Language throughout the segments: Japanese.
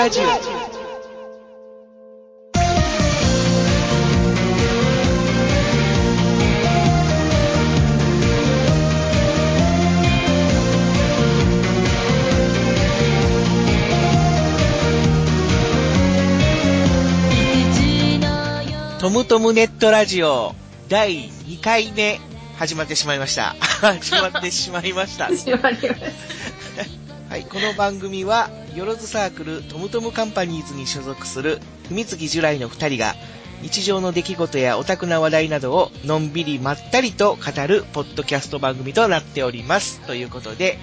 ラジオ。トムトムネットラジオ第2回目始まってしまいました。始まってしまいました。始まりました。はい、この番組は、よろずサークルトムトムカンパニーズに所属する、文月ジュライの二人が、日常の出来事やオタクな話題などを、のんびりまったりと語る、ポッドキャスト番組となっております。ということで、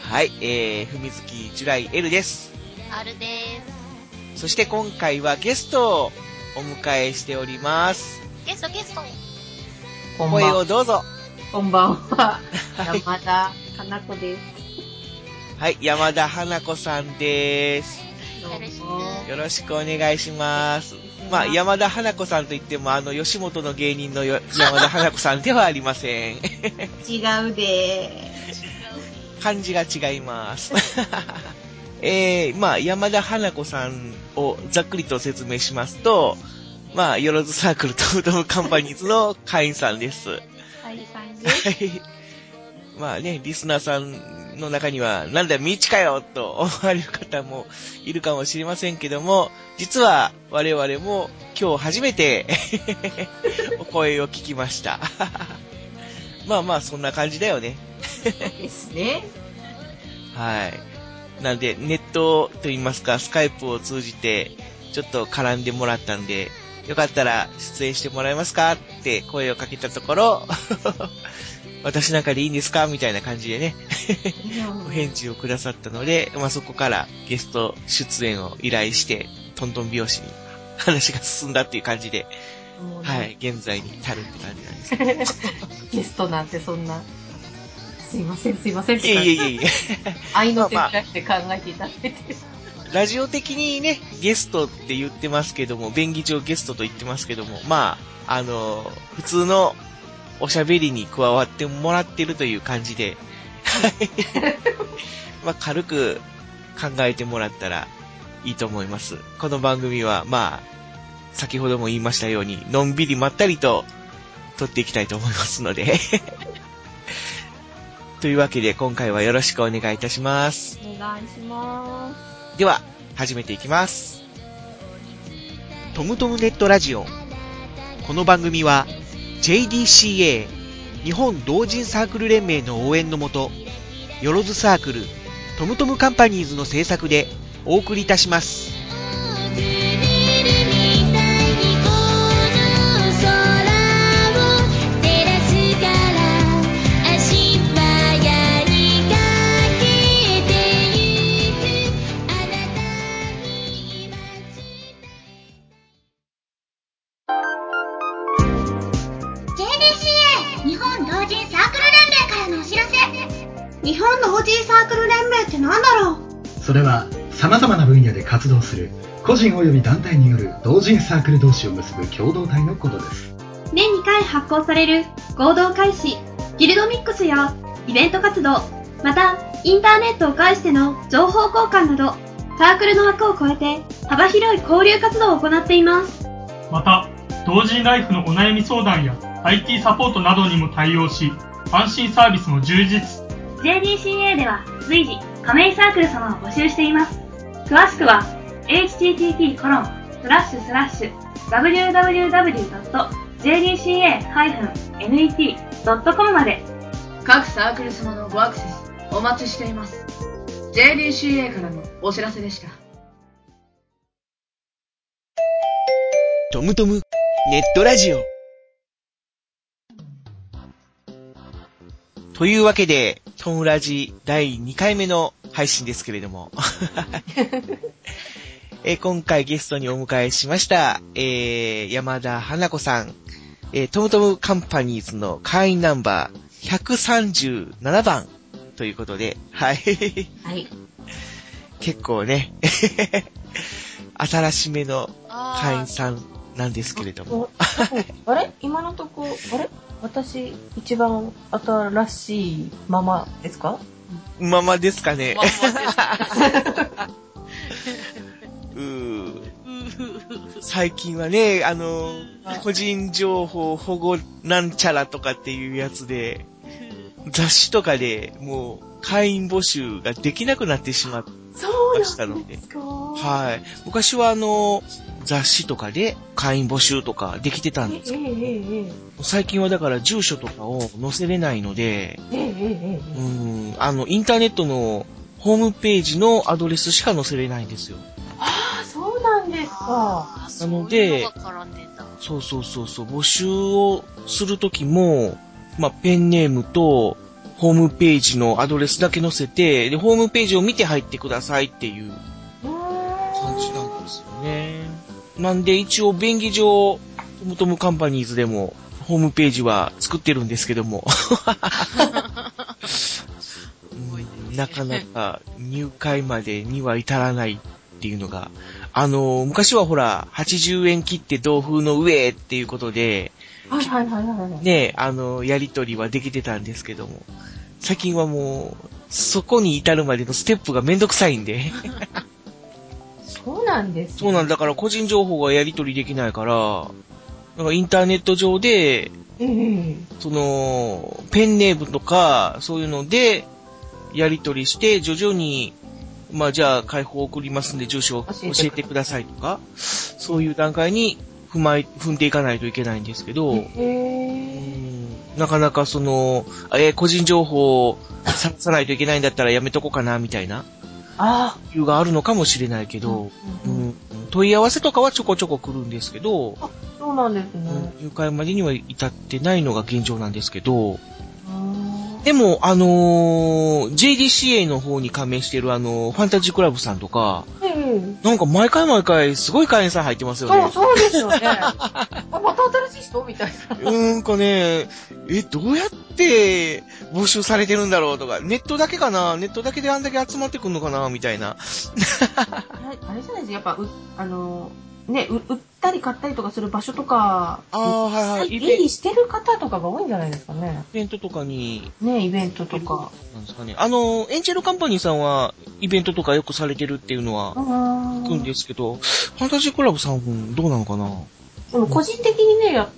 はい、えー、文月ジュライ L です。R でそして今回はゲストをお迎えしております。す。ゲストゲスト。声こんばんは。をどうぞ。こんばんは。は い山田かな子です。はい、山田花子さんです。どよろしくお願いします。まあ、山田花子さんといっても、あの、吉本の芸人のよ山田花子さんではありません。違うで漢字が違います。えー、まあ、山田花子さんをざっくりと説明しますと、まあ、よろずサークルトムトムカンパニーズの会員さんです。はーす。はい、さんです。い。まあね、リスナーさんの中には、なんだ、ミチかよと思われる方もいるかもしれませんけども、実は我々も今日初めて お声を聞きました。まあまあ、そんな感じだよね。ですね。はい。なんで、ネットといいますか、スカイプを通じて、ちょっと絡んでもらったんで、よかったら出演してもらえますかって声をかけたところ、私なんかでいいんですか？みたいな感じでね、お返事をくださったので、まあ、そこからゲスト出演を依頼して、トントン拍子に話が進んだっていう感じで、ねはい、現在に至るって感じなんですけど。ゲストなんてそんな。すいません、すいませんっいて感じ。えいえいえいえ。愛の手出して考えていただいて。ラジオ的にね、ゲストって言ってますけども、便宜上ゲストと言ってますけども、まあ、あの、普通のおしゃべりに加わってもらってるという感じで、は いまあ、軽く考えてもらったらいいと思います。この番組は、まあ、先ほども言いましたように、のんびりまったりと撮っていきたいと思いますので。というわけで、今回はよろしくお願いいたします。お願いしまでは、始めていきます。トムトムネットラジオ。この番組は、JDCA、日本同人サークル連盟の応援のもと、よろずサークル、トムトムカンパニーズの制作でお送りいたします。活動する個人及び団体による同人サークル同士を結ぶ共同体のことです。年2回発行される合同開始ギルドミックスやイベント活動またインターネットを介しての情報交換などサークルの枠を超えて幅広い交流活動を行っています。また、同人ライフのお悩み相談や IT サポートなどにも対応し、安心サービスも充実。JDCA では随時加盟サークル様を募集しています詳しくは http://www.jdca-net.com まで。各サークル様のごアクセスお待ちしています。JDCA からのお知らせでした。トムトムネットラジオ。というわけで、トムラジ第2回目の配信ですけれども。えー今回ゲストにお迎えしました、えー、山田花子さん、えートムトムカンパニーズの会員ナンバー137番ということで、はい。はい。結構ね、新しめの会員あさんなんですけれども。おあれ？今のとこ、あれ？私、一番新しいままですか？ままですかね。うー。最近はね、あの、個人情報保護なんちゃらとかっていうやつで、雑誌とかでもう会員募集ができなくなってしまっそうましたのでなんですか。はい。昔はあの、雑誌とかで会員募集とかできてたんですえええええ最近はだから住所とかを載せれないので、ええええええうん、あの、インターネットのホームページのアドレスしか載せれないんですよ。ああ、そうなんですか。なのでそういうのが絡んでんだ。そうそうそうそう、募集をするときも、まあ、ペンネームと、ホームページのアドレスだけ載せて、で、ホームページを見て入ってくださいっていう。感じなんですよね。なんで一応便宜上、トムトムカンパニーズでも、ホームページは作ってるんですけども。うんなかなか入会までには至らないっていうのが、あの、昔はほら、80円切って同風の上っていうことで、はいはいはいはい。ね、あの、やりとりはできてたんですけども、最近はもう、そこに至るまでのステップがめんどくさいんで。そうなんです、そうなんだから個人情報がやり取りできないから、なんかインターネット上で、ええその、ペンネームとか、そういうので、やり取りして、徐々に、まあじゃあ解放送りますんで住所を教教えてくださいとか、そういう段階に踏まい、踏んでいかないといけないんですけど、えうえんなかなかその、えー個人情報をさらさないといけないんだったらやめとこうかな、みたいな。あ理由があるのかもしれないけど、あ、うんうん。問い合わせとかはちょこちょこ来るんですけど、そうなんですね。入会までには至ってないのが現状なんですけど、でも、あのー JDCA の方に加盟してるあのーファンタジークラブさんとか、ええなんか毎回毎回すごい会員さん入ってますよそう、ね。そうですよね。あ、また新しい人？みたいな。うーんかね、え、どうやって募集されてるんだろうとか、ネットだけかな？ネットだけであんだけ集まってくんのかな？みたいな。あれじゃないですか、やっぱ、う、あの、ね、う売ったり買ったりとかする場所とか、ああ、はいはい。してる方とかが多いんじゃないですかね。イベントとかに、ね、イベントとか。なんですかね。あの、エンジェルカンパニーさんは、イベントとかよくされてるっていうのは聞くんですけど、ファンタジークラブさんどうなのかな？でも個人的にね、や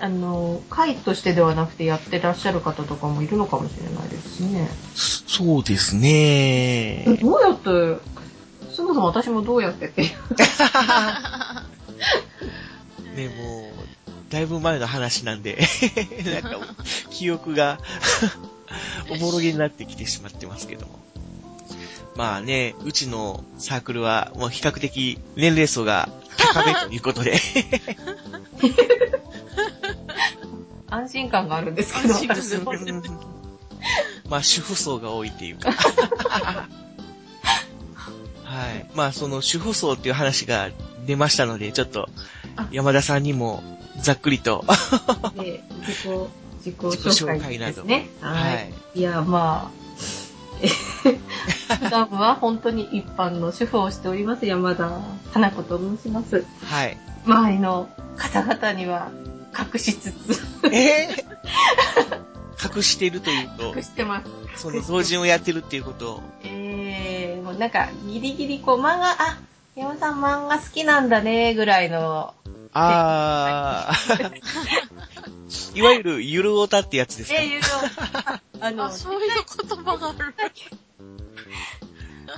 あの、会としてではなくてやってらっしゃる方とかもいるのかもしれないですしね。そうですねえ。どうやって、そもそも私もどうやってっていう。ね、もう、だいぶ前の話なんで、なんか、記憶が、おぼろげになってきてしまってますけども。まあね、うちのサークルは、もう比較的年齢層が高めということで、安心感があるんですけど、安心感私もうん まあ主婦層が多いっていうか。はい。まあその主婦層っていう話が出ましたので、ちょっとあ山田さんにもざっくりと、で 自己、自己自己紹紹介ですね。はい。いや、まあ、え 普段は本当に一般の主婦をしております山田花子と申します。はい。周りの方々には隠しつつ、えー、隠しているというと隠、してます。その同人をやってるっていうことを、えー、もうなんかギリギリこう漫画、あ、山田さん漫画好きなんだね、ぐらいの、あー、いわゆるゆるオタってやつですか？えー、いうの、あの、あ、そういう言葉がある。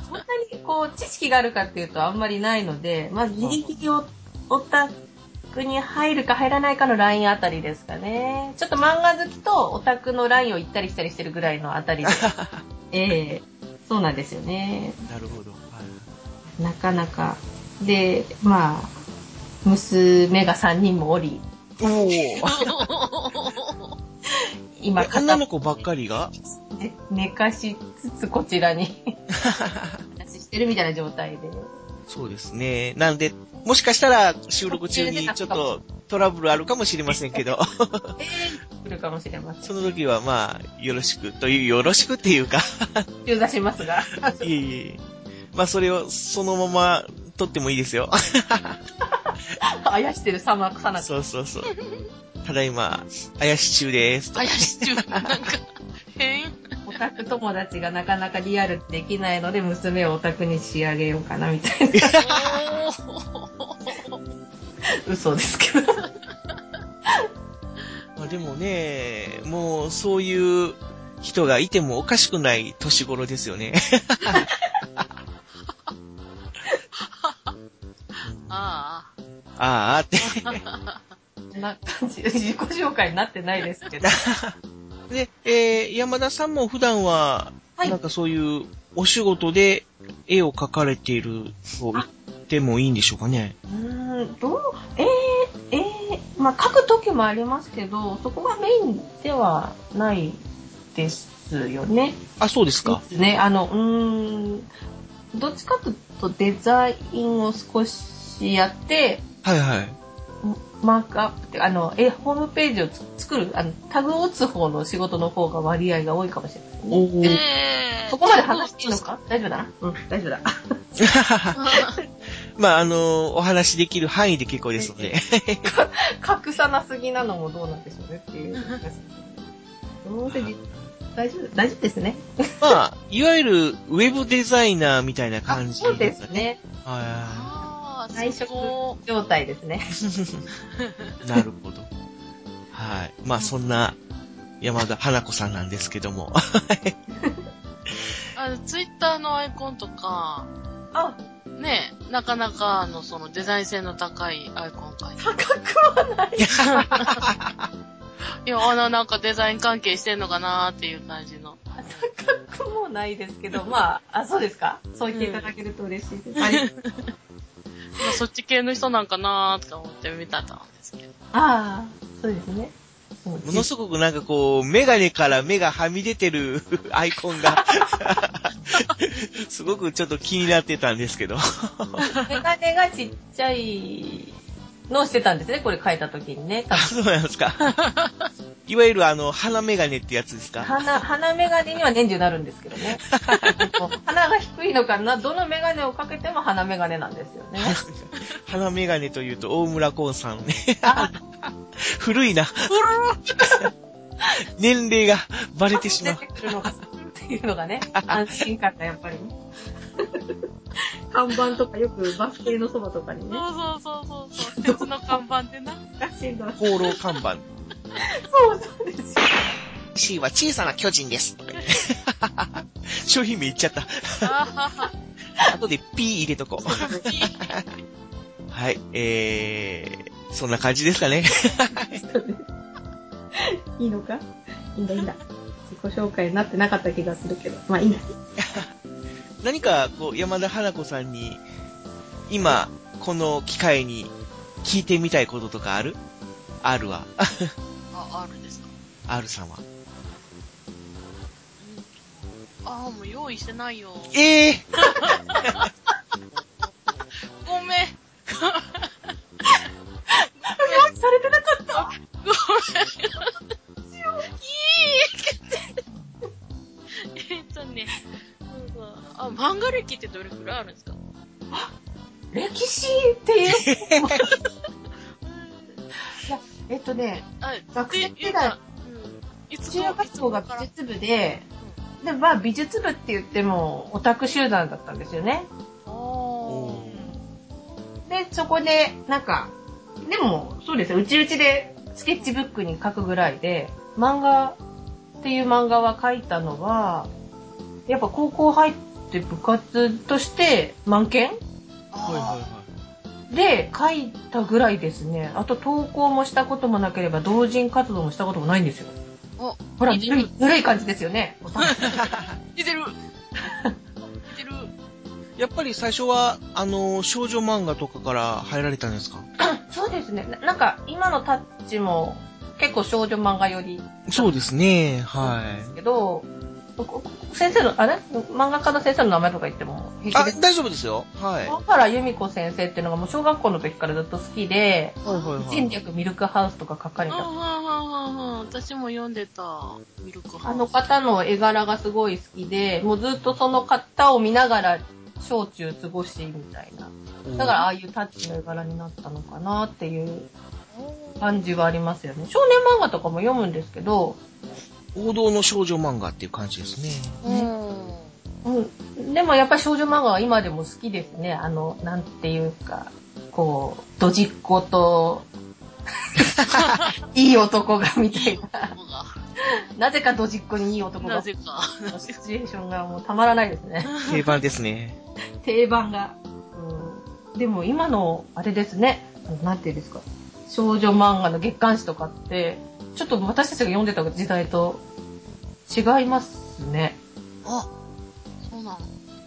そんなにこう知識があるかっていうとあんまりないので、まあギリギリオオタクに入るか入らないかのラインあたりですかね。ちょっと漫画好きとオタクのラインを行ったり来たりしてるぐらいのあたりで。ええそうなんですよね。なるほど。はいなかなか。で、まあ、娘が3人もおり、おー。今え女片の子ばっかりが？で寝かしつつこちらに 話してるみたいな状態で。そうですね。なんで、もしかしたら収録中にちょっとトラブルあるかもしれませんけど、来るかもしれません。その時はまあ、よろしくという、よろしくっていうか、中座しますが。いえいえ。まあそれをそのまま撮ってもいいですよ。あやしてるさまさなか。そうそうそう。ただいま、怪し中です。怪し中、なんか、変。おタク友達がなかなかリアルできないので、娘をオタクに仕上げようかな、みたいな。嘘ですけど。まあでもね、もうそういう人がいてもおかしくない年頃ですよね。あああって。そんな感じ、自己紹介になってないですけど。で、えー、山田さんも普段は、はいなんかそういうお仕事で絵を描かれていると言ってもいいんでしょうかね。うーん、どう、えー、えー、まあ、書く時もありますけど、そこがメインではないですよね。あ、そうですか。ですね。あの、うーん、どっちかというとデザインを少しやって、はいはい。マークアップって、あの、え、ホームページをつ作る、あの、タグを打つ方の仕事の方が割合が多いかもしれないですね。おあ。ー。えー、そこまで話していいのか？大丈夫だな？うん、大丈夫だ。まあ、あのお話できる範囲で結構ですので。隠さなすぎなのもどうなんでしょうねっていう。どうせじ大丈夫、大丈夫ですね。まあ、いわゆるウェブデザイナーみたいなあ感じそうです。ね。はああ、内職そ状態ですね。い。なるほど。はい。まあ、そんな山田花子さんなんですけども。あの、ツイッターのアイコンとか、あ、ね、なかなか、あの、そのデザイン性の高いアイコン書いて高くはない。いや、あの、なんかデザイン関係してんのかなーっていう感じの。高くもないですけど、まあ、あ、そうですか？そう言っていただけると嬉しいです。ありまあ、そっち系の人なんかなーとか思って見たんですけど。ああ、そうですね。もものすごくなんかこう、メガネから目がはみ出てるアイコンが、すごくちょっと気になってたんですけど。メガネがちっちゃいのをしてたんですね、これ書いた時にね。多あ、分そうなんですか。いわゆるあの、鼻メガネってやつですか？鼻、鼻メガネには年中なるんですけどね。鼻が低いのかな、どのメガネをかけても鼻メガネなんですよね。鼻メガネというと大村コーンさんね。あ、古いな。年齢がバレてしまうっていうのがね、安心感がやっぱりね。看板とかよくバス停のそばとかにね。そうそうそうそうそう。鉄の看板でな。難しいんだ。放浪看板。そうそうですよ。C は小さな巨人です。商品名言っちゃった。後で P 入れとこう。はい、えー、そんな感じですかね。いいのか？いいんだいいんだ。自己紹介になってなかった気がするけど。まあいいんだ。何か、こう、山田花子さんに、今、この機会に聞いてみたいこととかある ?R は。あ、あるですか？R さんは？ああ、もう用意してないよ。ええご 歴ってどれくらいあるんですか？歴史っていう。い。や、えっとね、あ、学生で時代、中学学校が美術部で、で、まあ美術部って言ってもオタク集団だったんですよね。で、そこで、なんか、でも、そうですよ、うちうちでスケッチブックに書くぐらいで、漫画っていう漫画は書いたのは、やっぱ高校入って部活として満研はいはいはで書いたぐらいですね。あと投稿もしたこともなければ同人活動もしたこともないんですよ。お、ほら、似てるぬるい、ぬるい感じですよね。似てる似てるい。やっぱり最初は、あの、少女漫画とかから入られたんですか？そうですね。ななんか、今のタッチも結構少女漫画よりそうですね、なんはですけど、先生の、あれ？漫画家の先生の名前とか言っても平気です、。大丈夫ですよ。はい。小原由美子先生っていうのがもう小学校の時からずっと好きで、はいはいはい人略ミルクハウスとか書かれあ、た。はんはんはんはん私も読んでた。ミルクハウス。あの方の絵柄がすごい好きで、もうずっとその方を見ながら小中過ごしみたいな。だからああいうタッチの絵柄になったのかなっていう感じはありますよね。少年漫画とかも読むんですけど、王道の少女漫画っていう感じですね。うん。うん。でもやっぱり少女漫画は今でも好きですね。あの、なんていうか、こう、ドジっ子と、いい男がみたいな。なぜかドジっ子にいい男が。なぜか。シチュエーションがもうたまらないですね。定番ですね。定番が。うん、でも今の、あれですね。なんていうんですか。少女漫画の月刊誌とかって、ちょっと私たちが読んでた時代と違いますね。あ、そうなの。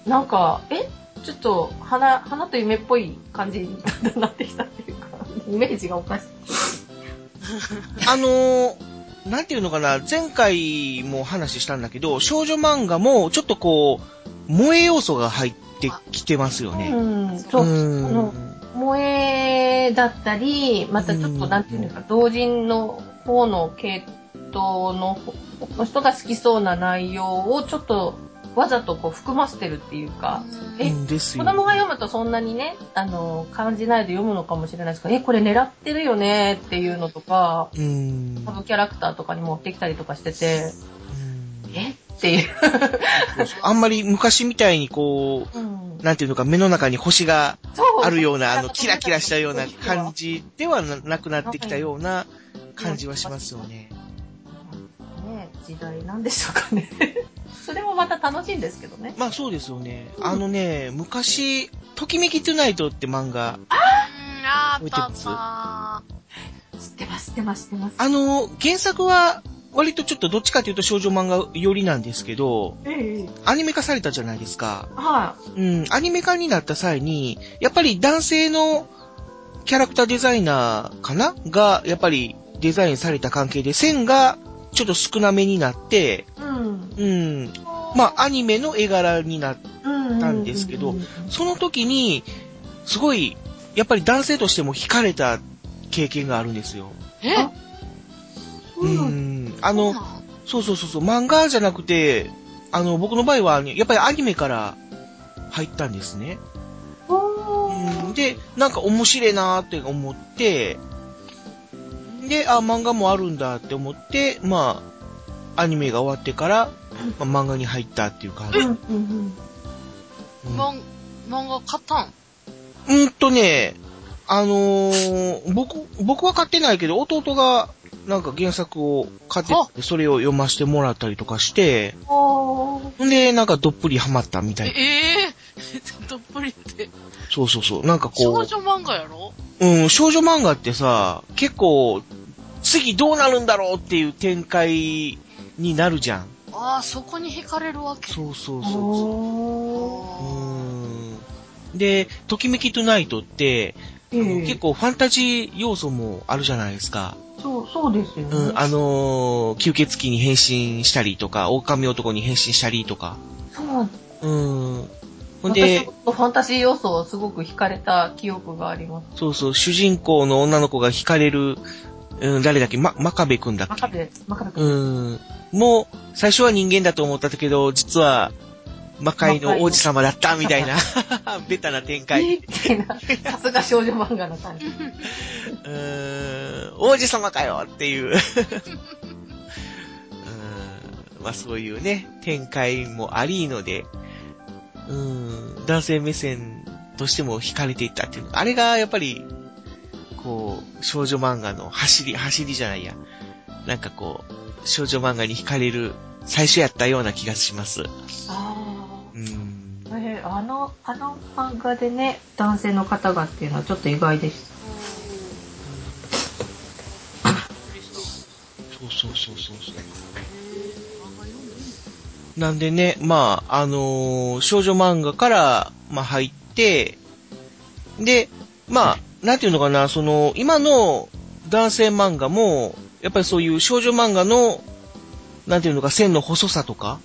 なんか、え？ちょっと花、花と夢っぽい感じになってきたっていうか、イメージがおかしい。あのー、なんていうのかな、前回も話したんだけど、少女漫画もちょっとこう、萌え要素が入ってきてますよね。うん、そう。うの萌えだったり、またちょっとうんなんていうんですか、同人の方の系統のの人が好きそうな内容をちょっとわざとこう含ませてるっていうか、え。子供が読むとそんなにね、あの、感じないで読むのかもしれないですけど、え、これ狙ってるよねっていうのとか、うん。サブキャラクターとかに持ってきたりとかしてて、うんえ？っていう。あんまり昔みたいにこう、うんなんていうのか、目の中に星があるような、あの、キラキラしたような感じではななくなってきたような感じはしますよね。ね時代なんでしょうかね。それもまた楽しいんですけどね。まあそうですよね。あのね、昔、ときめきトゥナイトって漫画、うん、あー、あったあっ知ってます、知ってます、知ってます。あの、原作は、割とちょっとどっちかというと少女漫画寄りなんですけど、ええアニメ化されたじゃないですか。はうん、アニメ化になった際に、やっぱり男性のキャラクターデザイナーかな？が、やっぱりデザインされた関係で線がちょっと少なめになって、い。うん。うん、まあアニメの絵柄になっうん。たんですけどうんその時に、すごい、やっぱり男性としても惹かれた経験があるんですよ。え？あ？ううん。ん、あの、そうそうそうそう、漫画じゃなくて、あの、僕の場合は、やっぱりアニメから入ったんですね。おうん、で、なんか面白いなーって思って、で、あ、漫画もあるんだって思って、まあ、アニメが終わってから、まあ、漫画に入ったっていう感じ。うんうん漫画買ったん？うんとね、あのー僕、僕は買ってないけど、弟が、なんか原作を買ってそれを読ませてもらったりとかして、んで、なんかどっぷりハマったみたえ、いな。えー、どっぷりって。そうそうそう。なんかこう、少女漫画やろ？うん、少女漫画ってさ、結構、次どうなるんだろうっていう展開になるじゃん。ああ、そこに惹かれるわけ。そうそうそうそう。で、ときめきトゥナイトって、ええ結構ファンタジー要素もあるじゃないですか。そう、そうですよね。うん、あのー吸血鬼に変身したりとか、狼男に変身したりとか。そう。うん。ほん私で、もファンタジー要素をすごく惹かれた記憶があります。そうそう、主人公の女の子が惹かれる、うん、誰だっけ、ま、真壁くんだっけ？マカベ、マカベ君。うん。もう、最初は人間だと思ったけど、実は、魔界の王子様だった、みたいな、ベタな展開。みたいな。さすが少女漫画な感じ。うーん、王子様かよっていう。うーん、まあそういうね、展開もありので、うーん、男性目線としても惹かれていったっていう。あれがやっぱり、こう、少女漫画の走り、走りじゃないや。なんかこう、少女漫画に惹かれる最初やったような気がします。あうーん。あ。えーあの、あの漫画でね、男性の方がっていうのはちょっと意外でした。そうそうそうそうそう。なんでね、まあ、あのー少女漫画から、まあ入って、で、まあ、なんていうのかな、その、今の男性漫画も、やっぱりそういう少女漫画の、なんていうのか、線の細さとか、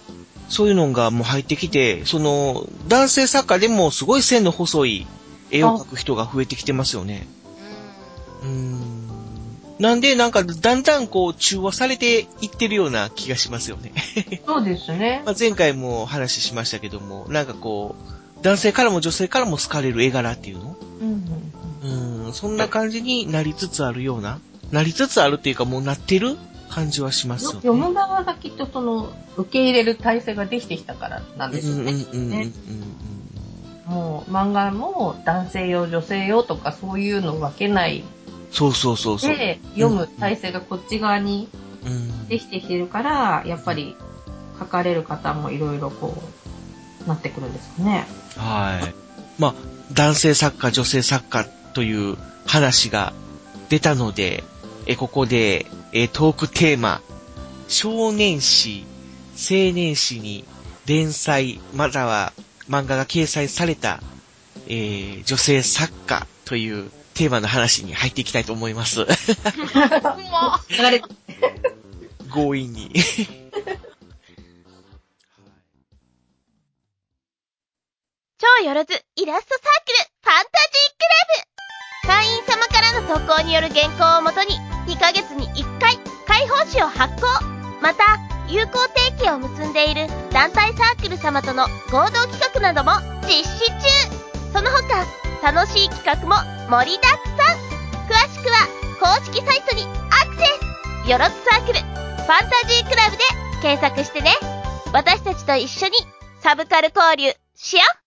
そういうのがもう入ってきて、その、男性作家でもすごい線の細い絵を描く人が増えてきてますよね。うーんなんで、なんか、だんだんこう、中和されていってるような気がしますよね。そうですね。まあ前回も話しましたけども、なんかこう、男性からも女性からも好かれる絵柄っていうの？うんうんうーん、そんな感じになりつつあるような、なりつつあるっていうかもうなってる感じはしますよね。読む側がきっとその、受け入れる体制ができてきたからなんですよね。うんうんうんうんねもう漫画も男性用、女性用とかそういうのを分けないそうそうそうそう。で、読む体制がこっち側にうんできてきてるから、やっぱり書かれる方もいろいろこう、なってくるんですよね。はい。まあ、男性作家、女性作家という話が出たので、えここでえトークテーマ、少年誌、青年誌に連載、または漫画が掲載された、えー女性作家というテーマの話に入っていきたいと思います。流れ、強引に。超よろずイラストサークルファンタジークラブ。会員様からの投稿による原稿をもとに2ヶ月に1回開放誌を発行。また友好提携を結んでいる団体サークル様との合同企画なども実施中。その他楽しい企画も盛りだくさん。詳しくは公式サイトにアクセス。よろずサークルファンタジークラブで検索してね。私たちと一緒にサブカル交流しよう。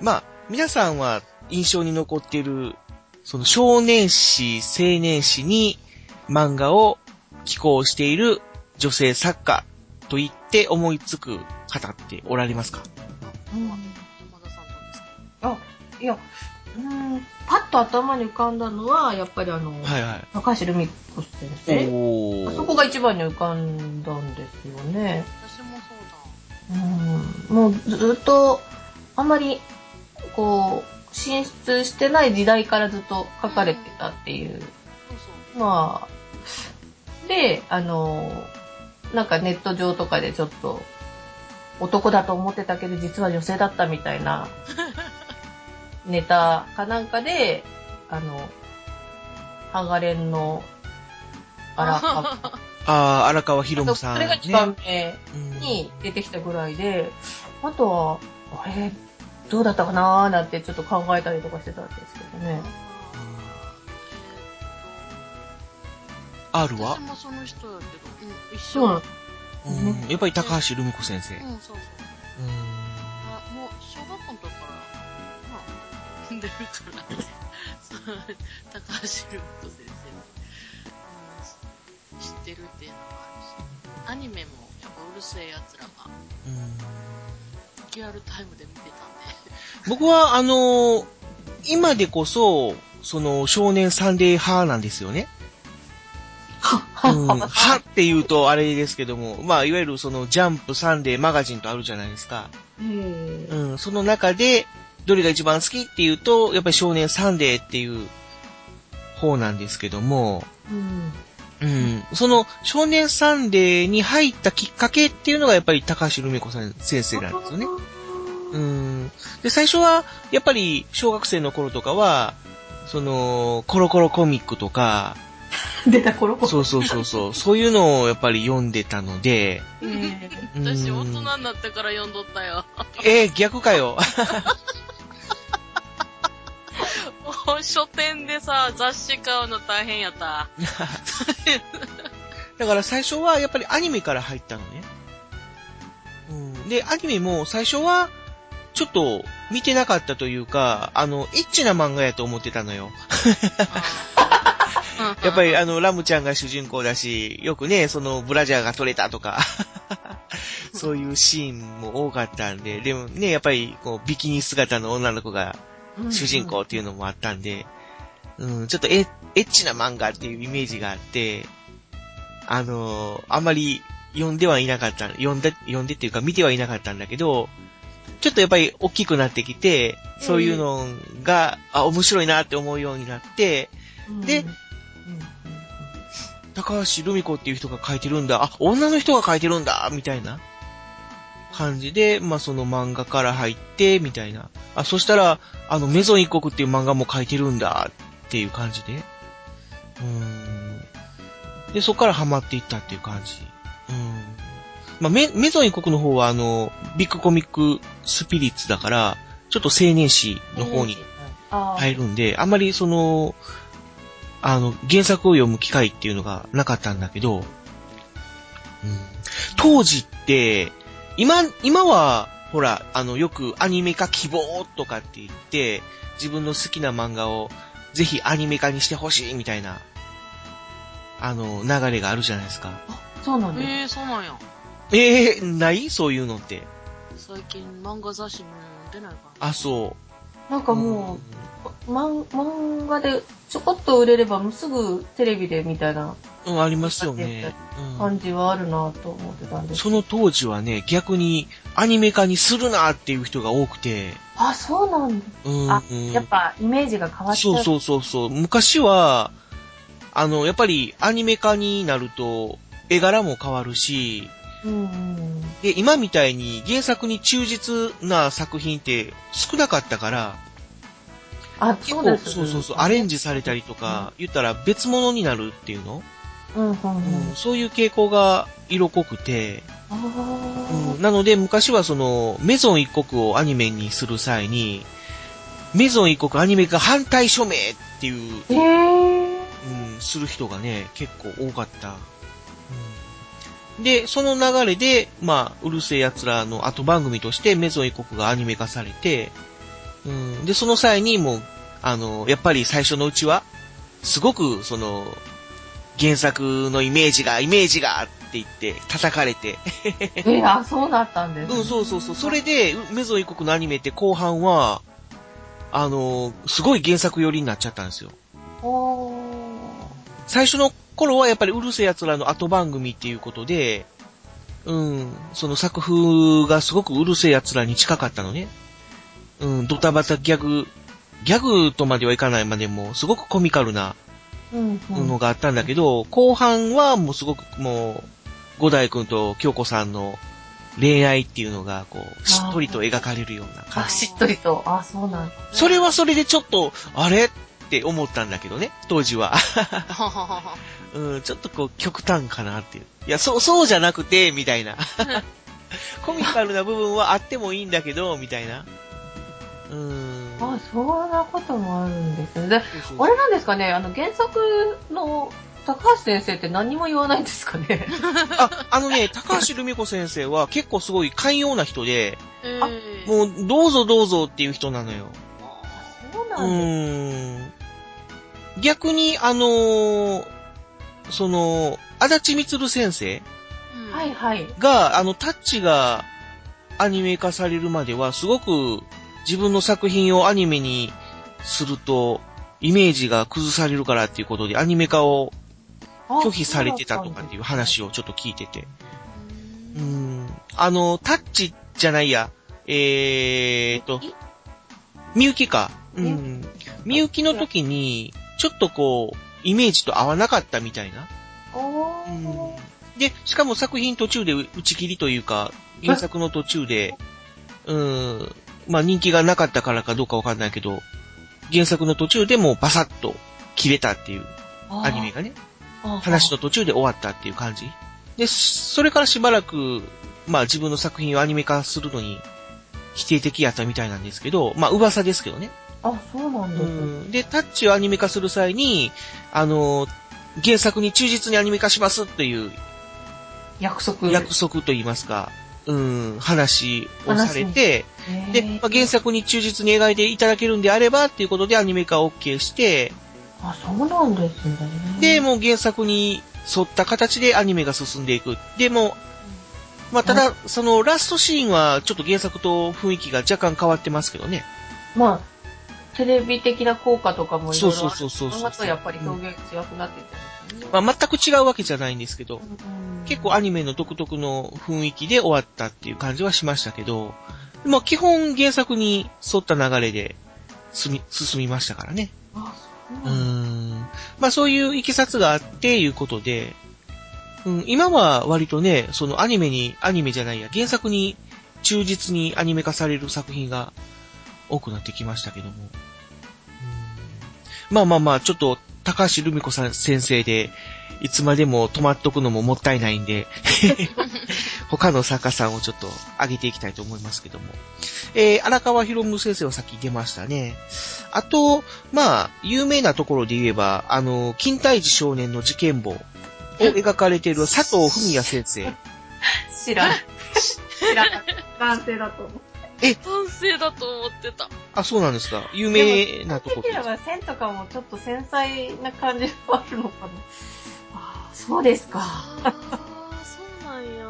まあ、皆さんは印象に残っている、その少年誌、青年誌に漫画を寄稿している女性作家と言って思いつく方っておられますか？山田さんどうですか？あ、いや、うーん、パッと頭に浮かんだのは、やっぱりあの、はいはい。高橋留美子先生。そこが一番に浮かんだんですよね。私もそうだ。うん、もうずっと、あんまり、こう、進出してない時代からずっと書かれてたっていう。まあ、で、あの、なんかネット上とかでちょっと、男だと思ってたけど実は女性だったみたいな ネタかなんかで、あの、ハガレンの荒川、ああ、荒川博夢さん、ね。それが一番目うんに出てきたぐらいで、あとは、あれ、どうだったかなーなんてちょっと考えたりとかしてたんですけどね。R は？私もその人やけど、うん、一緒。そうなんうんやっぱり高橋留美子先生。うん、そうそう。うんあもう、小学校の時から、まあ、組んでるからね。そう高橋留美子先生、うん、知ってるっていうのがあるし、アニメもやっぱうるせえ奴らがうんリアルタイムで見てたんで、僕は、あのー今でこそ、その、少年サンデー派なんですよね。うん、派って言うとあれですけども、まあ、いわゆるその、ジャンプ、サンデー、マガジンとあるじゃないですか。へうん、その中で、どれが一番好きっていうと、やっぱり少年サンデーっていう方なんですけども、うん。うん、その少年サンデーに入ったきっかけっていうのがやっぱり高橋留美子さん先生なんですよね。うん。で、最初は、やっぱり小学生の頃とかは、その、コロコロコミックとか、出た頃そうそうそうそう、そういうのをやっぱり読んでたので、えー私うん大人になってから読んどったよ。えー、逆かよ。書店でさ、雑誌買うの大変やった。だから最初はやっぱりアニメから入ったのね。うん、で、アニメも最初は、ちょっと見てなかったというか、あの、エッチな漫画やと思ってたのよ。やっぱりあの、ラムちゃんが主人公だし、よくね、そのブラジャーが取れたとか、そういうシーンも多かったんで、でもね、やっぱりこうビキニ姿の女の子が主人公っていうのもあったんで、うん、ちょっとエエッチな漫画っていうイメージがあって、あのーあんまり読んではいなかった、読んで、読んでっていうか見てはいなかったんだけど、ちょっとやっぱり大きくなってきて、そういうのが、あ、面白いなって思うようになって、でうん。高橋留美子っていう人が書いてるんだ、あ、女の人が書いてるんだ、みたいな感じで、まあその漫画から入って、みたいな。あ、そしたら、あの、メゾン一国っていう漫画も書いてるんだ、っていう感じで。うーん。で、そこからハマっていったっていう感じ。うん。まあ、メ、メゾン一国の方はあの、ビッグコミックスピリッツだから、ちょっと青年誌の方に入るんで、あんまりその、あの、原作を読む機会っていうのがなかったんだけど、うん、当時って、今、今は、ほら、あの、よくアニメ化希望とかって言って、自分の好きな漫画をぜひアニメ化にしてほしいみたいな、あの、流れがあるじゃないですか。そうなんです。えー、そうなんや。ええない？そういうのって。最近漫画雑誌も出ないかあ、そなんかう。もう、漫漫画でちょこっと売れればもうすぐテレビでみたいなうん、うん、ありますよね。うん感じはあるなと思ってたんですその当時はね、逆にアニメ化にするなっていう人が多くて、あ、そうなんだ。うん、あ、やっぱイメージが変わっちゃう。そうそうそうそう。昔は、あの、やっぱりアニメ化になると、絵柄も変わるし、うんうん。で、今みたいに原作に忠実な作品って少なかったから、あ、そうです。そうそうそう、アレンジされたりとか、言ったら別物になるっていうの、うんうんうん。うんそういう傾向が色濃くて、なので昔はその、メゾン一国をアニメにする際に、メゾン一国アニメ化反対署名っていう、えー。うん、する人がね、結構多かった。うんで、その流れで、まあ、うるせえ奴らの後番組としてメゾン一国がアニメ化されて、うん、で、その際にもう、あの、やっぱり最初のうちは、すごく、その、原作のイメージが、イメージがって言って叩かれて、えー、あ、そうだったんです。うん、そうそうそう。それで、メゾン一国のアニメって後半は、あの、すごい原作寄りになっちゃったんですよ。おー最初の頃はやっぱりうるせえ奴らの後番組っていうことで、うん、その作風がすごくうるせえ奴らに近かったのね。うん、ドタバタギャグ、ギャグとまではいかないまでも、すごくコミカルなうんうん。のがあったんだけど、後半はもうすごくもう、五代くんと京子さんの恋愛っていうのが、こう、しっとりと描かれるような感あ、じ。しっとりと。あ、そうなんだ。それはそれでちょっと、あれ？って思ったんだけどね、当時は。うん、ちょっとこう、極端かなっていう。いや、そう、そうじゃなくて、みたいな。コミカルな部分はあってもいいんだけど、みたいな。うーん。あ、そんなこともあるんですね。で、あれなんですかね、あの、原作の高橋先生って何も言わないんですかね？あ、あのね、高橋留美子先生は結構すごい寛容な人で、えあー、もう、どうぞどうぞっていう人なのよ。うん。逆に、あのーその、足立みつる先生うんはいはい。が、あの、タッチがアニメ化されるまでは、すごく自分の作品をアニメにすると、イメージが崩されるからっていうことで、アニメ化を拒否されてたとかっていう話をちょっと聞いてて。うーん。あの、タッチじゃないや。えーと、みゆきか。うん。みゆきの時に、ちょっとこう、イメージと合わなかったみたいな。おうんー。で、しかも作品途中で打ち切りというか、原作の途中で、うーん、まあ人気がなかったからかどうかわかんないけど、原作の途中でもうバサッと切れたっていうアニメがね、話の途中で終わったっていう感じ。で、それからしばらく、まあ自分の作品をアニメ化するのに否定的やったみたいなんですけど、まあ噂ですけどね。あ、そうなんですね。うんで、タッチをアニメ化する際に、あの、原作に忠実にアニメ化しますっていう約束。約束と言いますか、うん、話をされて、で、まあ、原作に忠実に描いていただけるんであればっていうことでアニメ化を OK して、あ、そうなんですね。で、もう原作に沿った形でアニメが進んでいく。でも、まあ、ただ、そのラストシーンはちょっと原作と雰囲気が若干変わってますけどね。まあ、テレビ的な効果とかもいろいろあるそうそうそうそう漫画とやっぱり表現強くなっていっちゃうんですよね。まあ、全く違うわけじゃないんですけど、うん結構アニメの独特の雰囲気で終わったっていう感じはしましたけど、まあ、基本原作に沿った流れで進み進みましたからね。あ、そうん。まあそういういきさつがあっていうことで、うん、今は割とね、そのアニメに、アニメじゃないや、原作に忠実にアニメ化される作品が多くなってきましたけども。うんまあまあまあ、ちょっと高橋留美子さん先生で、いつまでも止まっとくのももったいないんで、他の作家さんをちょっと上げていきたいと思いますけども。えー、荒川博夢先生はさっき出ましたね。あと、まあ、有名なところで言えば、あの、金太寺少年の事件簿を描かれている佐藤文也先生。知らん。知らん。男性だと思う。男性だと思ってた。あ、そうなんですか。有名なところできれば線とかもちょっと繊細な感じはあるのかな。ああ、そうですか。ああ、そうなんや。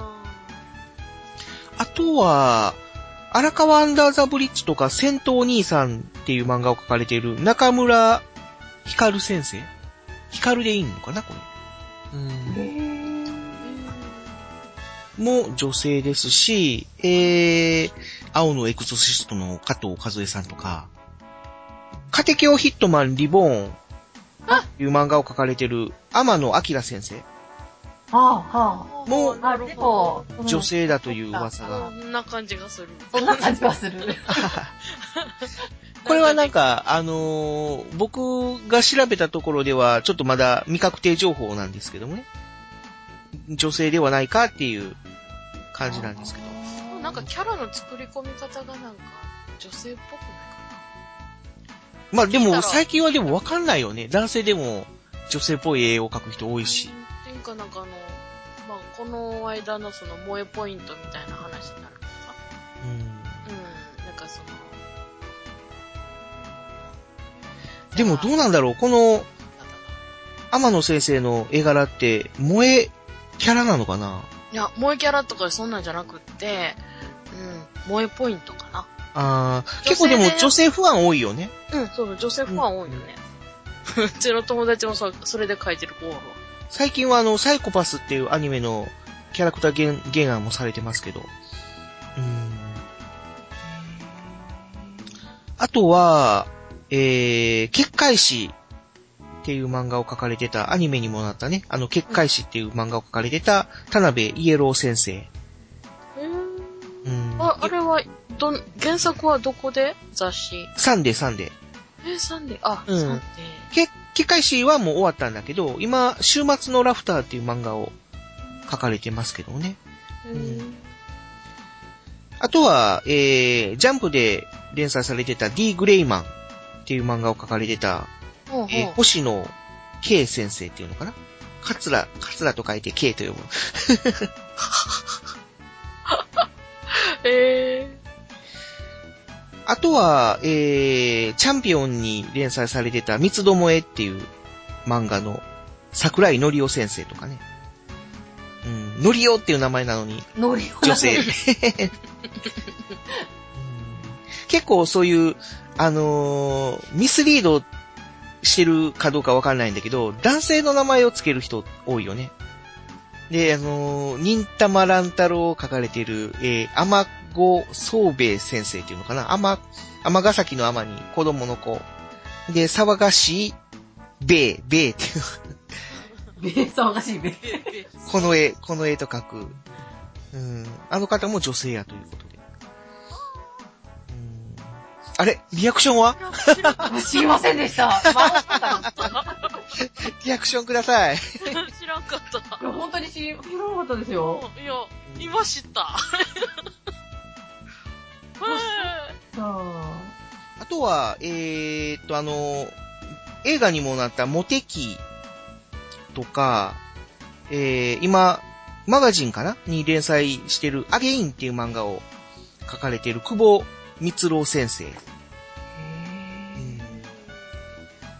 あとは、荒川アンダーザブリッジとか戦闘兄さんっていう漫画を描かれている中村光先生？光でいいのかなこれ。うん。も女性ですし、えー、青のエクソシストの加藤和恵さんとか、家庭教ヒットマンリボーンっていう漫画を描かれている天野明先生はあ、はあ。もうあ、でも、女性だという噂が。そんな感じがする。そんな感じがする。これはなんか、あのー僕が調べたところでは、ちょっとまだ未確定情報なんですけどもね。女性ではないかっていう感じなんですけど。なんかキャラの作り込み方がなんか女性っぽくないかまあでも、最近はでもわかんないよね。男性でも女性っぽい絵を描く人多いし。な。っていうかなんかあの、まあこの間のその萌えポイントみたいな話になるけどさ。うん。うん。なんかその、でもどうなんだろうこの、天野先生の絵柄って、萌えキャラなのかな？いや、萌えキャラとかそんなんじゃなくって、うん、萌えポイントかな。あー結構でも女性不安多いよね。うん、そうそう、女性ファン多いよね。う ちの友達もそそれで書いてる子おるわ。最近はあの、サイコパスっていうアニメのキャラクター原原案もされてますけど。うん。あとは、えー、結界師っていう漫画を描かれてた、アニメにもなったね、あの、結界師っていう漫画を描かれてた、田辺イエロー先生。えうん。あ、あれは、どん、原作はどこで？雑誌。サンデーサンデー。え、サンデー、あ、うんサンデけ結界師はもう終わったんだけど、今、終末のラフターっていう漫画を描かれてますけどね。ー。うん。あとは、えー、ジャンプで連載されてた D グレイマンっていう漫画を描かれてた、ほうほうえー、星野 K 先生っていうのかな？カツラ、カツラと書いて K と読む。えあとは、えー、チャンピオンに連載されてた三つどもえっていう漫画の桜井のりお先生とかね。うん、のりおっていう名前なのに、ノリ女性。うん結構そういう、あのーミスリードしてるかどうかわかんないんだけど、男性の名前をつける人多いよね。で、あのー忍たま乱太郎を書かれている、えー、天子宗兵衛先生っていうのかな天、天ヶ崎の天に子供の子。で、騒がしい、べえ、べえっていう、ベースおかしい、ベーこの絵、この絵と書く。うん。あの方も女性やということで。うん。あれ？リアクションは？ス。知りませんでした。リアクションください。知らんかった。いや本当に知り、知らなかったですよ。いや、今知った。あとは、えーっと、あの、映画にもなったモテキとか、えー、今、マガジンかな？に連載してるアゲインっていう漫画を書かれている久保光郎先生。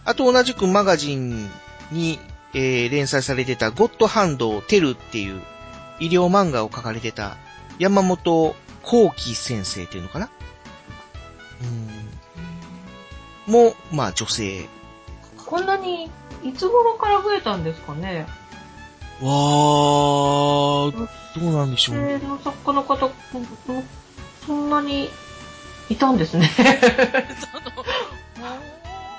あと同じくマガジンに、えー連載されてたゴッドハンドテルっていう医療漫画を書かれてた山本幸喜先生っていうのかな？うん。も、まあ女性。ーこんなに、いつ頃から増えたんですかね？わー、どうなんでしょうね。女性の作家の方、そそんなにいたんですね。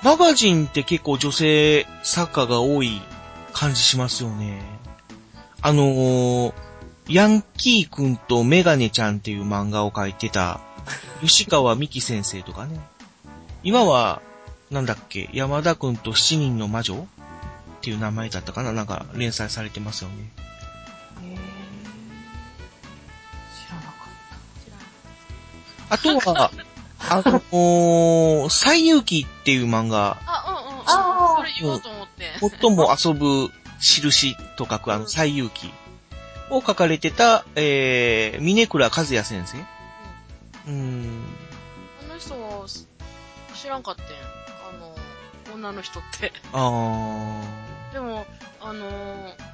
マガジンって結構女性作家が多い感じしますよね。あのー、ヤンキーくんとメガネちゃんっていう漫画を描いてた 吉川美希先生とかね。今は、なんだっけ、山田くんと七人の魔女っていう名前だったかななんか連載されてますよね。あとは、あのー、最遊記っていう漫画、あ、うんうん。あーそれ言おうと思って。最も遊ぶ印と書くあの最遊記を書かれてた、えー、峰倉和也先生。うーん。あの人は、知らんかってん。あの、女の人って。あでも、あのー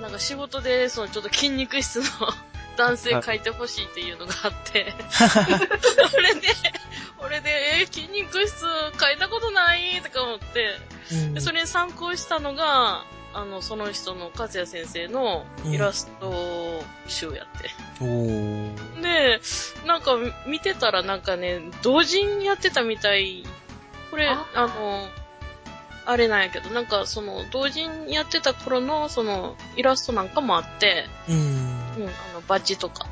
なんか仕事で、そのちょっと筋肉質の男性書いてほしいっていうのがあって、俺で、俺で、えー筋肉質書いたことないとか思って、ー。でそれに参考したのが、あの、その人の和也先生のイラスト集やって。おー。で、なんか見てたらなんかね、同人やってたみたい。これ、あ？あの、あれなんやけど、なんかその、同人やってた頃のその、イラストなんかもあって、うーん。うん、あの、バッジとか。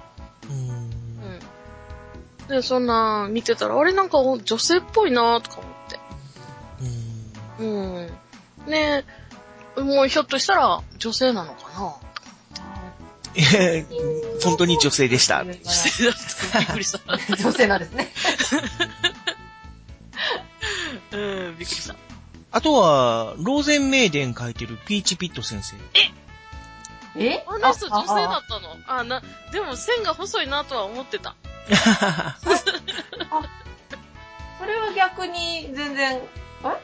うーんうん。で、そんな、見てたら、あれなんか女性っぽいなとか思って。うーんうん。ねもうひょっとしたら、女性なのかなえー本当に女性でした。女性だった。びっくりした。女性なんですね。うん、びっくりした。あとは、ローゼンメイデン書いてるピーチピット先生。えあの人女性だったの？あな、でも線が細いなとは思ってた。それは逆に全然、あれ？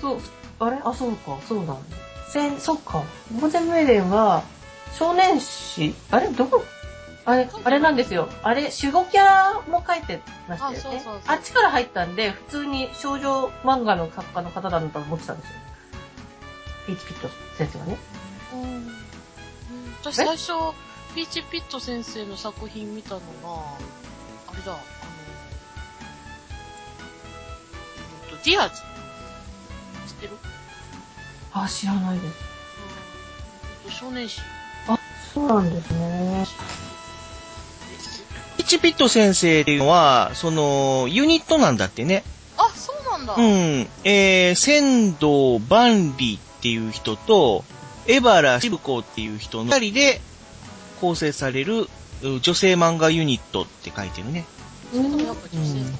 そう、あれ？あ、そうか、そうなんだ。せん、そっか。ゴーゼンメイデンは、少年誌、あれ？どこ？あれ、あれなんですよ。あれ、守護キャラも書いてましたよね。あそうそうそうあっちから入ったんで、普通に少女漫画の作家の方だと思ってたんですよ。ピーチピット先生はね。うん。私最初、ピーチピット先生の作品見たのが、あれだ、あの、えっと、ディアーズ。知ってる？あ、知らないです。うん。えっと少年誌。あ、そうなんですね。ピーチピット先生っていうのは、その、ユニットなんだってね。あ、そうなんだ。うん。えー、仙道万里っていう人と、エバラ渋子っていう人の二人で構成されるう女性漫画ユニットって書いてるね。うん。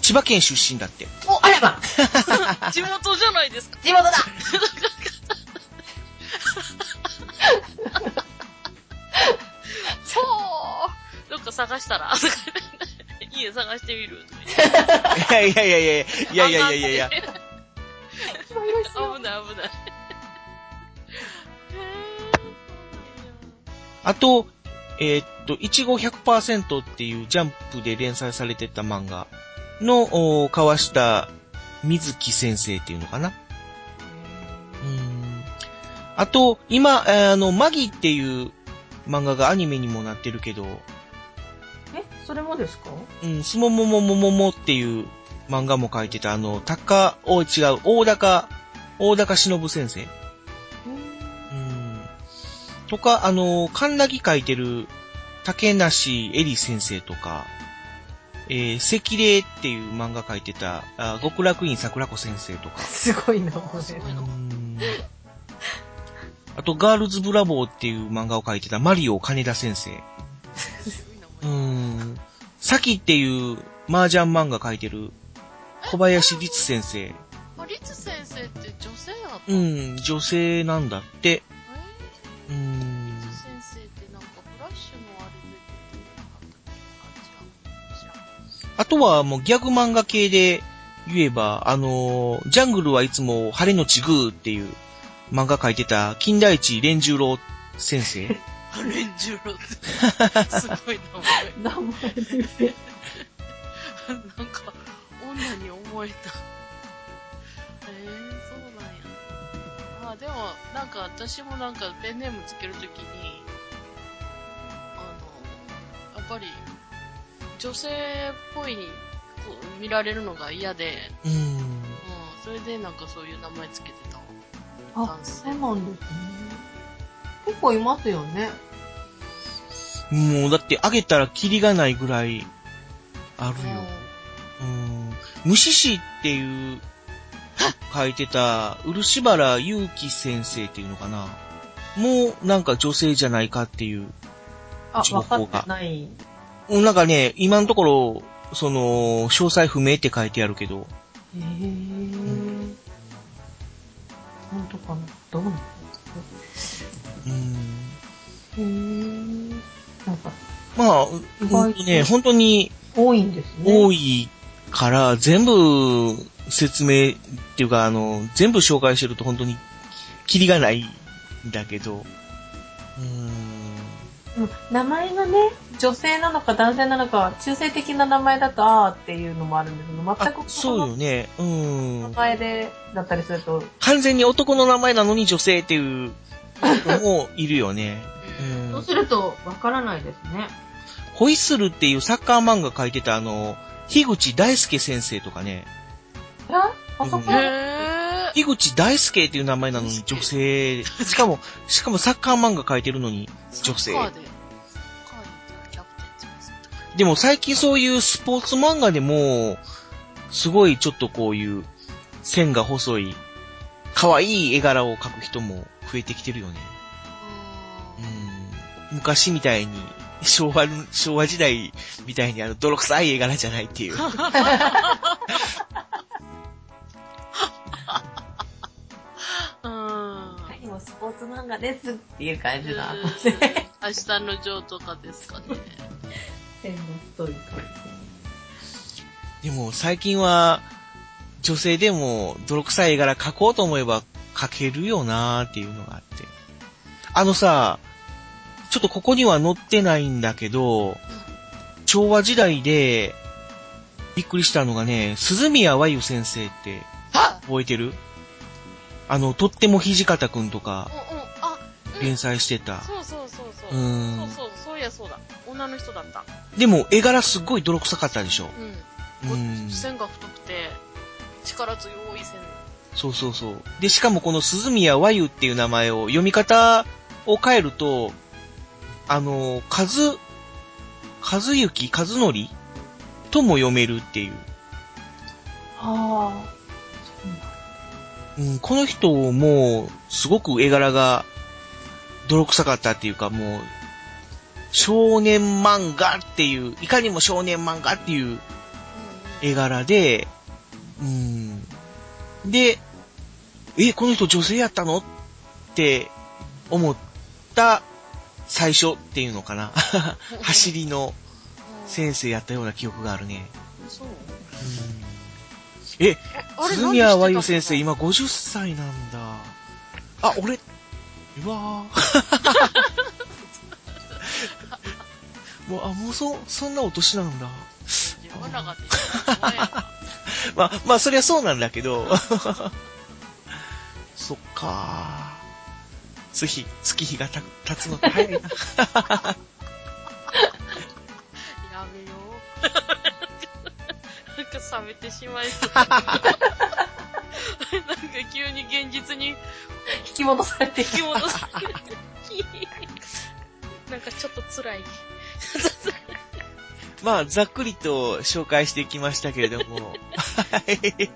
千葉県出身だって。お、あらま 地元じゃないですか。地元だそうどっか探したら家探してみるいや いやいやいやいやいやいやいやいや。危ない危ない。あと、えーっと、いちご100%っていうジャンプで連載されてた漫画の、お川下水木先生っていうのかな？うん。あと、今、えーあの、マギっていう漫画がアニメにもなってるけど、え、それもですか？うん、すももももももっていう漫画も書いてた、あの、高、お、違う、大高、大高忍先生。うん。とか、あの、カンナギ書いてる、竹梨恵里先生とか、えー、赤霊っていう漫画書いてた、あ極楽院桜子先生とか。すごいな、これすごいな。うんあと、ガールズブラボーっていう漫画を書いてたマリオ金田先生。うん。サキっていう麻雀漫画書いてる小林律先生。あ、リツ先生って女性だったうん、女性なんだって。えうんリ。ツ先生ってなんかフラッシュのあれで出てなかったっけあ、違う。知らん。あとはもうギャグ漫画系で言えば、あのージャングルはいつも晴れのちぐーっていう漫画書いてた金田一蓮十郎先生。あ、レンジュロって。すごい名前。名前ですね。なんか、女に思えた。ええー、そうなんや。あ、でも、なんか私もなんかペンネームつけるときに、あの、やっぱり、女性っぽいにこう見られるのが嫌で、うん。うん、それでなんかそういう名前つけてたわ。あ男、性そうなんですね。結構いますよね。もうだってあげたらキリがないぐらいあるよ。うん。虫師っていう書いてた漆原祐希先生っていうのかな。もうなんか女性じゃないかっていう。あ、情報がない。うんなんかね、今のところその、詳細不明って書いてあるけど。へー。本当かなどうなんですうん。か？へー。なんか、まあ、ほんとね、本当に多いんですね。多いから、全部説明っていうか、あの、全部紹介してると本当に、キリがないんだけど。うーん。うん名前がね、女性なのか男性なのか、中性的な名前だと、あーっていうのもあるんですけど、あ全く、そうよね。う名ん。前で、だったりすると、完全に男の名前なのに女性っていう人もいるよね。うんそうすると、わからないですね。ホイッスルっていうサッカー漫画書いてたあの、樋口大輔先生とかね。ああそこ？樋口大輔っていう名前なのに 女性。しかも、しかもサッカー漫画書いてるのに女性で。も最近そういうスポーツ漫画でも、すごいちょっとこういう線が細い、可愛い絵柄を描く人も増えてきてるよね。うん、昔みたいに、昭和の、昭和時代みたいにあの泥臭い絵柄じゃないっていう。スポーツ漫画ですっていう感じだ。うん明日のジョーとかですかね。線が太い感でも最近は、女性でも泥臭い絵柄描こうと思えば描けるよなーっていうのがあって。あのさ、ちょっとここには載ってないんだけど、昭和時代で、びっくりしたのがね、鈴宮和由先生っては覚えてる？あの、とっても土方くんとかうんうん。あ、うん連載してた。そうそうそうそう。うんそうそう、そういやそうだ。女の人だった。でも絵柄すっごい泥臭かったでしょ。うん。うん線が太くて、力強い線。そうそうそう。で、しかもこの鈴宮和由っていう名前を読み方を変えると、あの、かず、和幸、和則とも読めるっていう。じ。はうん、この人も、すごく絵柄が泥臭かったっていうか、もう、少年漫画っていう、いかにも少年漫画っていう絵柄で、うん。で、え、この人女性やったのって思った最初っていうのかな。走りの先生やったような記憶があるね。そう。うんえ、鈴宮和由なんで知って先生今50歳なんだ。あ、俺、うわー もう、あ、もうそ、そんなお年なんだ。自分らがっ まあ、まあ、そりゃそうなんだけど。そっか月、月日がた経つのって早いな。やめよう。なんか冷めてしまいそう。なんか急に現実に引き戻されて引き戻される。なんかちょっと辛い。まあ、ざっくりと紹介してきましたけれども。はい。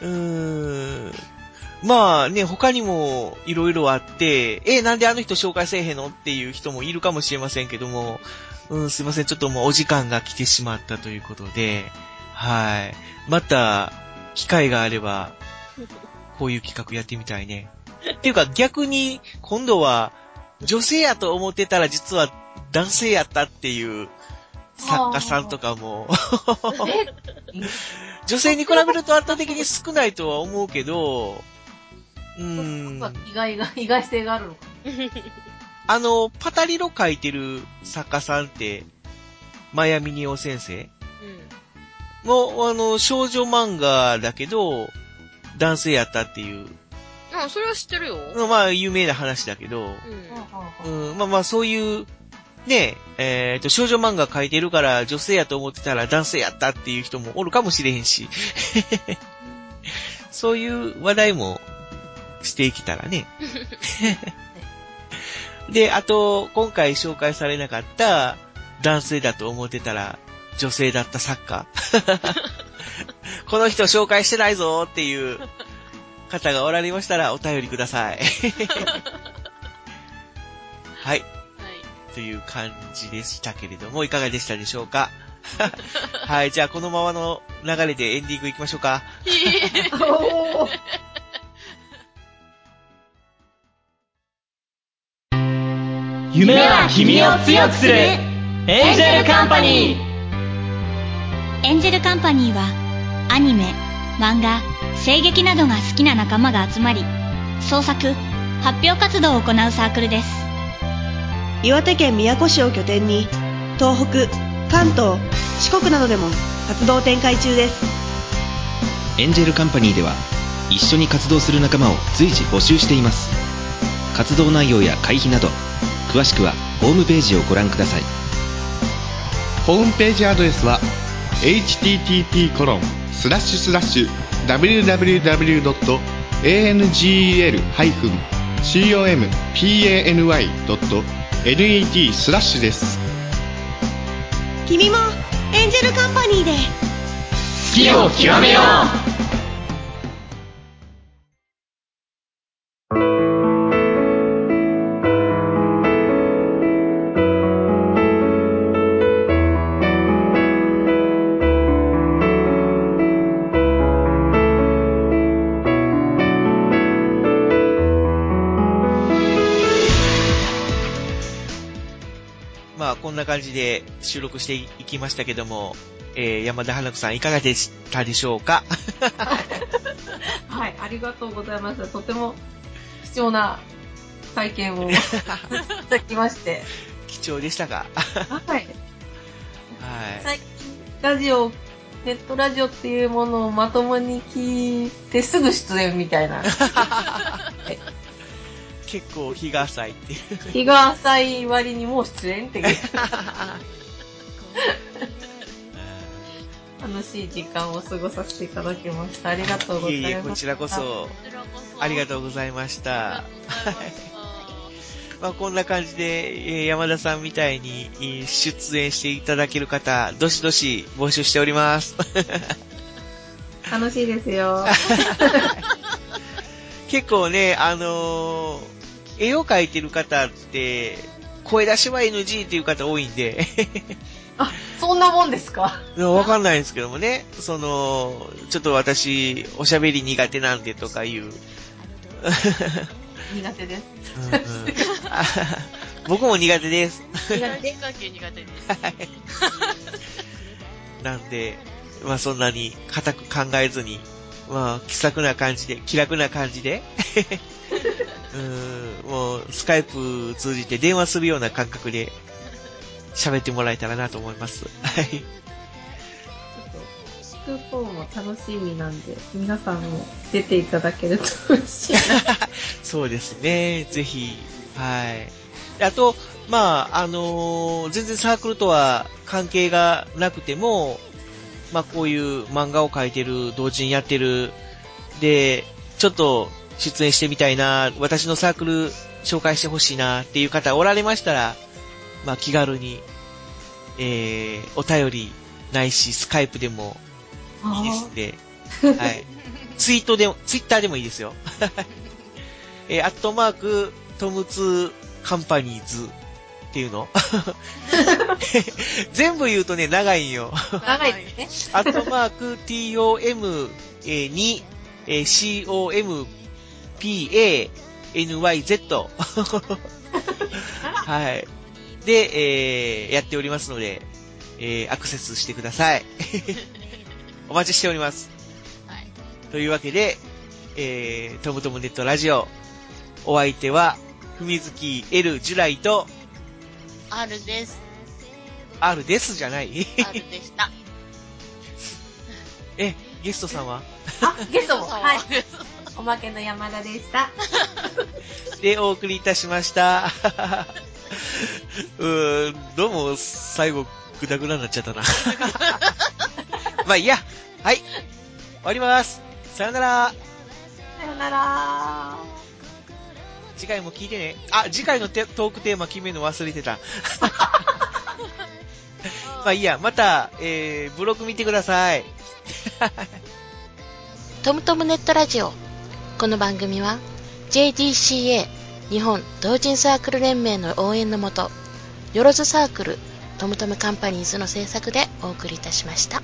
うーん。まあね、他にもいろいろあって、え、なんであの人紹介せえへんのっていう人もいるかもしれませんけども、うん、すいません、ちょっともうお時間が来てしまったということで、はい。また、機会があれば、こういう企画やってみたいね。っていうか逆に、今度は、女性やと思ってたら実は男性やったっていう作家さんとかも、女性に比べると圧倒的に少ないとは思うけど、うーん。意外が、意外性があるのか あの、パタリロ書いてる作家さんって、マヤミニオ先生？うん。の、あの、少女漫画だけど、男性やったっていう、あ、それは知ってるよ。まあ、有名な話だけど、うん。うん、まあまあ、そういう、ねえ、えっ、と、少女漫画書いてるから女性やと思ってたら男性やったっていう人もおるかもしれへんし、そういう話題もしていけたらね。で、あと、今回紹介されなかった男性だと思ってたら女性だった作家。この人紹介してないぞっていう方がおられましたらお便りください。はい。はい。という感じでしたけれども、いかがでしたでしょうか？はい、じゃあこのままの流れでエンディング行きましょうか。夢は君を強くする。エンジェルカンパニー。エンジェルカンパニーはアニメ、漫画、声劇などが好きな仲間が集まり創作、発表活動を行うサークルです。岩手県宮古市を拠点に東北、関東、四国などでも活動展開中です。エンジェルカンパニーでは一緒に活動する仲間を随時募集しています。活動内容や会費など詳しくはホームページをご覧ください。ホームページアドレスは http コロンスラッシュスラッシュ www.angel-company.net スラッシュです。君もエンジェルカンパニーで好きを極めよまじで収録していきましたけども、えー、山田花子さんいかがでしたでしょうか？はい、ありがとうございます。とても貴重な体験を いただきまして。貴重でしたか？はい。はい。最近、ラジオ、ネットラジオっていうものをまともに聞いてすぐ出演みたいな。結構日が浅いっていう。日が浅い割にもう出演って。楽しい時間を過ごさせていただきました。ありがとうございます。いえいえ、こちらこそ、ありがとうございました。まあ、こんな感じで、えー山田さんみたいにえー出演していただける方、どしどし募集しております。楽しいですよ。結構ね、あのー絵を描いてる方って、声出しは NG っていう方多いんで、そんなもんですか？わかんないんですけどもね、その、ちょっと私、おしゃべり苦手なんでとかいう。苦手です。うんうんあ僕も苦手です。苦手大関係苦手です。なんで、まあそんなに固く考えずに、まあ気さくな感じで、気楽な感じで、うん、もうスカイプ通じて電話するような感覚で喋ってもらえたらなと思います。はい。聞く方も楽しみなんで、皆さんも出ていただけると嬉しいな。そうですね。ぜひ。はい。あと、まあ、あのー全然サークルとは関係がなくても、まあ、こういう漫画を描いてる、同時にやってる、で、ちょっと出演してみたいな、私のサークル紹介してほしいなっていう方おられましたら、まあ、気軽に、えー、お便りないし、スカイプでもいいですんで、はい。ツイートでも、ツイッターでもいいですよ。えーアットマーク、トムツカンパニーズっていうの？全部言うとね、長いんよ。長いですね。アットマーク、tom に、えー companyz。はい。で、えーやっておりますので、えーアクセスしてください。お待ちしております。というわけで、えー、トムトムネットラジオ、お相手は、ふみずき L ジュライと R です。R ですじゃない？R でした。え、ゲストさんは？あ、ゲストも。はい。おまけの山田でした。で、お送りいたしました。うーん、どうも、最後、グダグダになっちゃったな。まあいいや。はい。終わります。さよなら。さよなら次回も聞いてね。あ、次回のテトークテーマ決めるの忘れてた。まあいいや、また、えー、ブログ見てください。トムトムネットラジオ。この番組は JDCA 日本同人サークル連盟の応援のもとよろずサークルトムトムカンパニーズの制作でお送りいたしました。